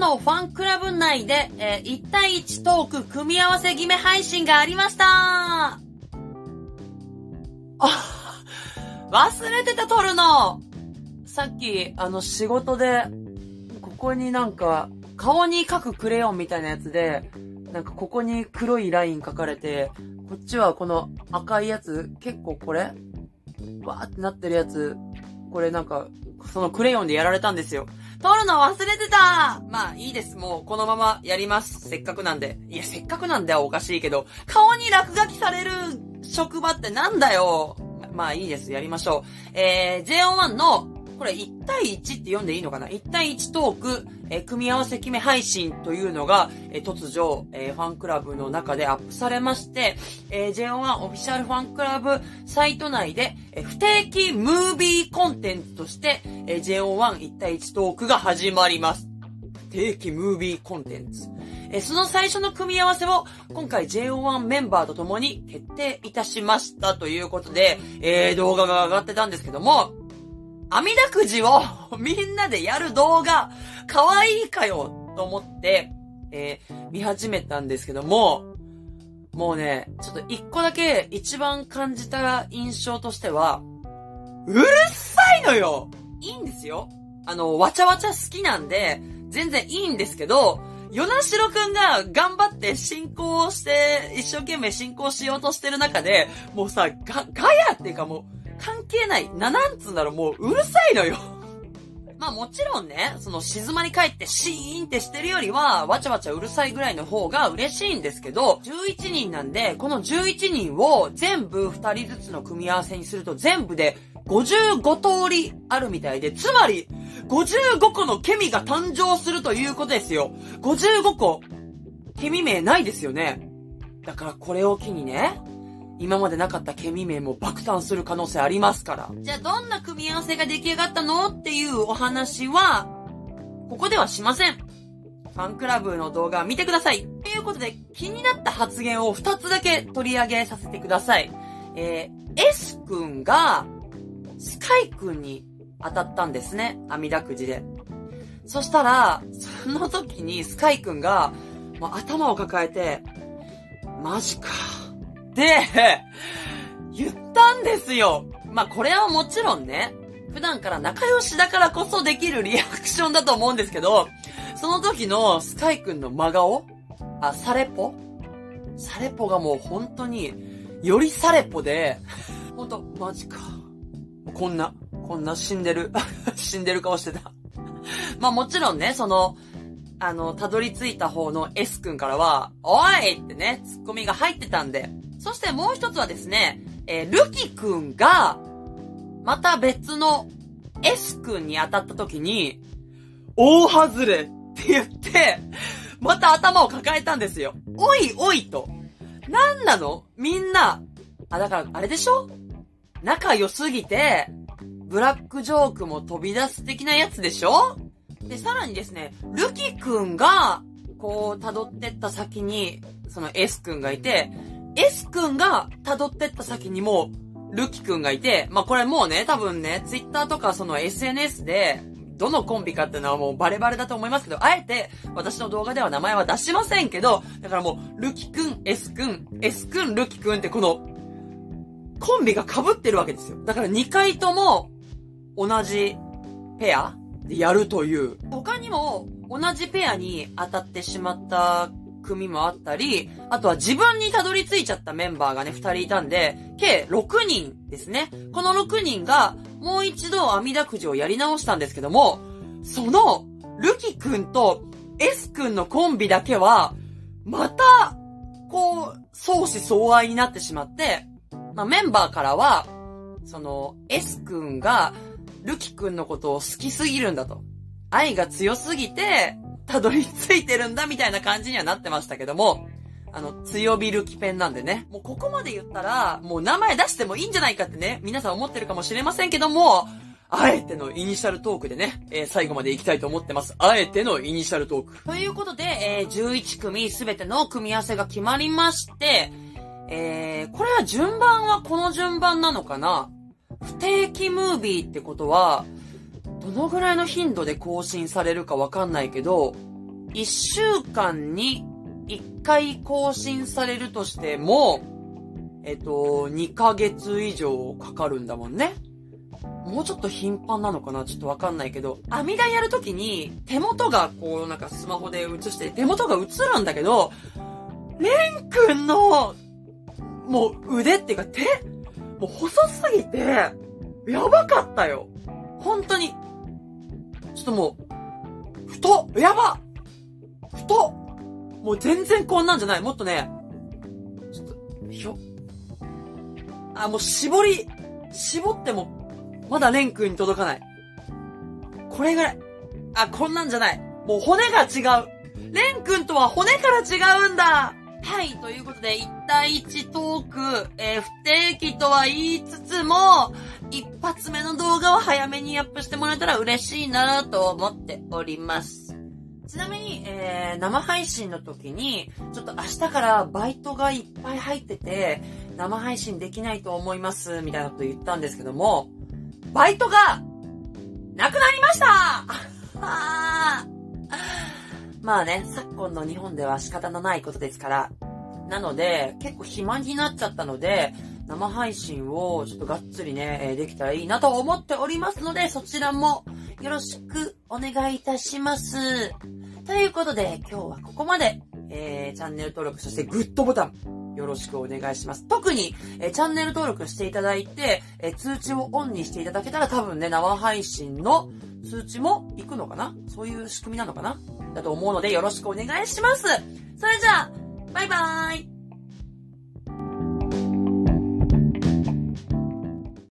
のファンクラブ内で、えー、1対1トーク組み合わせ決め配信がありましたあ、忘れてた撮るのさっき、あの、仕事で、ここになんか、顔に描くクレヨンみたいなやつで、なんかここに黒いライン描かれて、こっちはこの赤いやつ、結構これわーってなってるやつ、これなんか、そのクレヨンでやられたんですよ。撮るの忘れてたまあいいです。もうこのままやります。せっかくなんで。いや、せっかくなんでは。おかしいけど。顔に落書きされる職場ってなんだよ。まあいいです。やりましょう。えー、JO1 のこれ1対1って読んでいいのかな ?1 対1トーク、えー、組み合わせ決め配信というのが、えー、突如、えー、ファンクラブの中でアップされまして、え JO1 オフィシャルファンクラブサイト内で、え不定期ムービーコンテンツとして、え JO11 対1トークが始まります。不定期ムービーコンテンツ。えその最初の組み合わせを今回 JO1 メンバーと共に決定いたしましたということで、えー、動画が上がってたんですけども、網だくじを みんなでやる動画、可愛いかよと思って、えー、見始めたんですけども、もうね、ちょっと一個だけ一番感じた印象としては、うるさいのよいいんですよ。あの、わちゃわちゃ好きなんで、全然いいんですけど、ヨナシロくんが頑張って進行して、一生懸命進行しようとしてる中で、もうさ、ガ、ガヤっていうかもう、関係ない。な、なんつうんだろう、もううるさいのよ。まあもちろんね、その静まり返ってシーンってしてるよりは、わちゃわちゃうるさいぐらいの方が嬉しいんですけど、11人なんで、この11人を全部2人ずつの組み合わせにすると全部で55通りあるみたいで、つまり、55個のケミが誕生するということですよ。55個、ケミ名ないですよね。だからこれを機にね、今までなかったケミ名も爆誕する可能性ありますから。じゃあどんな組み合わせが出来上がったのっていうお話は、ここではしません。ファンクラブの動画見てください。ということで、気になった発言を2つだけ取り上げさせてください。えー、S 君が、スカイ君に当たったんですね。網だくじで。そしたら、その時にスカイ君が、もう頭を抱えて、マジか。で、言ったんですよ。まあ、これはもちろんね、普段から仲良しだからこそできるリアクションだと思うんですけど、その時のスカイくんの真顔あ、サレポサレポがもう本当に、よりサレポで、ほんと、マジか。こんな、こんな死んでる、死んでる顔してた。まあもちろんね、その、あの、たどり着いた方の S 君からは、おいってね、ツッコミが入ってたんで、そしてもう一つはですね、えー、ルキ君が、また別の S 君に当たった時に、大外れって言って、また頭を抱えたんですよ。おいおいと。なんなの？みんな。あ、だから、あれでしょ？仲良すぎて、ブラックジョークも飛び出す的なやつでしょ？で、さらにですね、ルキ君が、こう、辿ってった先に、その S 君がいて、S 君が辿ってった先にも、ルキ君がいて、まあ、これもうね、多分ね、Twitter とかその SNS で、どのコンビかっていうのはもうバレバレだと思いますけど、あえて私の動画では名前は出しませんけど、だからもう、ルキくん、S くん、S くん、ルキくんってこの、コンビが被ってるわけですよ。だから2回とも、同じペアでやるという。他にも、同じペアに当たってしまった組もあったり、あとは自分にたどり着いちゃったメンバーがね、二人いたんで、計6人ですね。この6人が、もう一度網だくじをやり直したんですけども、その、ルキくんと S くんのコンビだけは、また、こう、相思相愛になってしまって、まあ、メンバーからは、その、S くんが、ルキくんのことを好きすぎるんだと。愛が強すぎて、たどり着いてるんだみたいな感じにはなってましたけども、あの、強火ルキペンなんでね。もうここまで言ったら、もう名前出してもいいんじゃないかってね、皆さん思ってるかもしれませんけども、あえてのイニシャルトークでね、えー、最後まで行きたいと思ってます。あえてのイニシャルトーク。ということで、えー、11組すべての組み合わせが決まりまして、えー、これは順番はこの順番なのかな？不定期ムービーってことは、どのぐらいの頻度で更新されるかわかんないけど、1週間に1回更新されるとしても、えっと、2ヶ月以上かかるんだもんね。もうちょっと頻繁なのかなちょっとわかんないけど、網みやるときに手元がこうなんかスマホで映して手元が映るんだけど、レン君の、もう腕っていうか手、もう細すぎて、やばかったよ。本当に。ちょっともう、太やば太もう全然こんなんじゃない。もっとね、ちょっと、ひょ、あ、もう絞り、絞ってもまだレン君に届かない。これぐらい。あ、こんなんじゃない。もう骨が違う。レン君とは骨から違うんだはい、ということで、1対1トーク、えー、不定期とは言いつつも、一発目の動画を早めにアップしてもらえたら嬉しいなと思っております。ちなみに、えー、生配信の時に、ちょっと明日からバイトがいっぱい入ってて、生配信できないと思います、みたいなこと言ったんですけども、バイトが、なくなりました まあね、昨今の日本では仕方のないことですから。なので、結構暇になっちゃったので、生配信をちょっとがっつりね、できたらいいなと思っておりますので、そちらもよろしくお願いいたします。ということで、今日はここまで、えー、チャンネル登録、そしてグッドボタン、よろしくお願いします。特に、えーチャンネル登録していただいて、えー通知をオンにしていただけたら多分ね、生配信の通知も行くのかな？そういう仕組みなのかな？だと思うのでよろしくお願いします。それじゃあ、バイバーイ